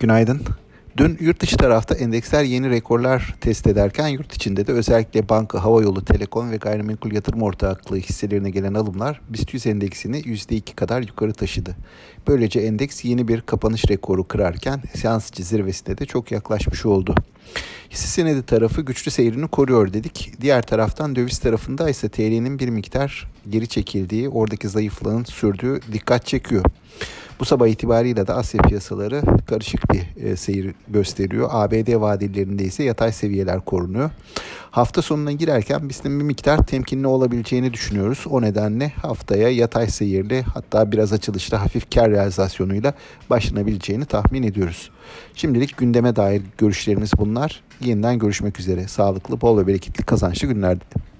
Günaydın. Dün yurt dışı tarafta endeksler yeni rekorlar test ederken yurt içinde de özellikle banka, havayolu, telekom ve gayrimenkul yatırım ortaklığı hisselerine gelen alımlar BIST 100 endeksini %2 kadar yukarı taşıdı. Böylece endeks yeni bir kapanış rekoru kırarken seans zirvesine de çok yaklaşmış oldu. Hisse senedi tarafı güçlü seyrini koruyor dedik. Diğer taraftan döviz tarafında ise TL'nin bir miktar geri çekildiği, oradaki zayıflığın sürdüğü dikkat çekiyor. Bu sabah itibariyle de Asya piyasaları karışık bir e, seyir gösteriyor. ABD vadelerinde ise yatay seviyeler korunuyor. Hafta sonuna girerken biz de bir miktar temkinli olabileceğini düşünüyoruz. O nedenle haftaya yatay seyirli hatta biraz açılışta hafif kar realizasyonuyla başlanabileceğini tahmin ediyoruz. Şimdilik gündeme dair görüşlerimiz bunlar. Yeniden görüşmek üzere. Sağlıklı, bol ve bereketli kazançlı günler dilerim.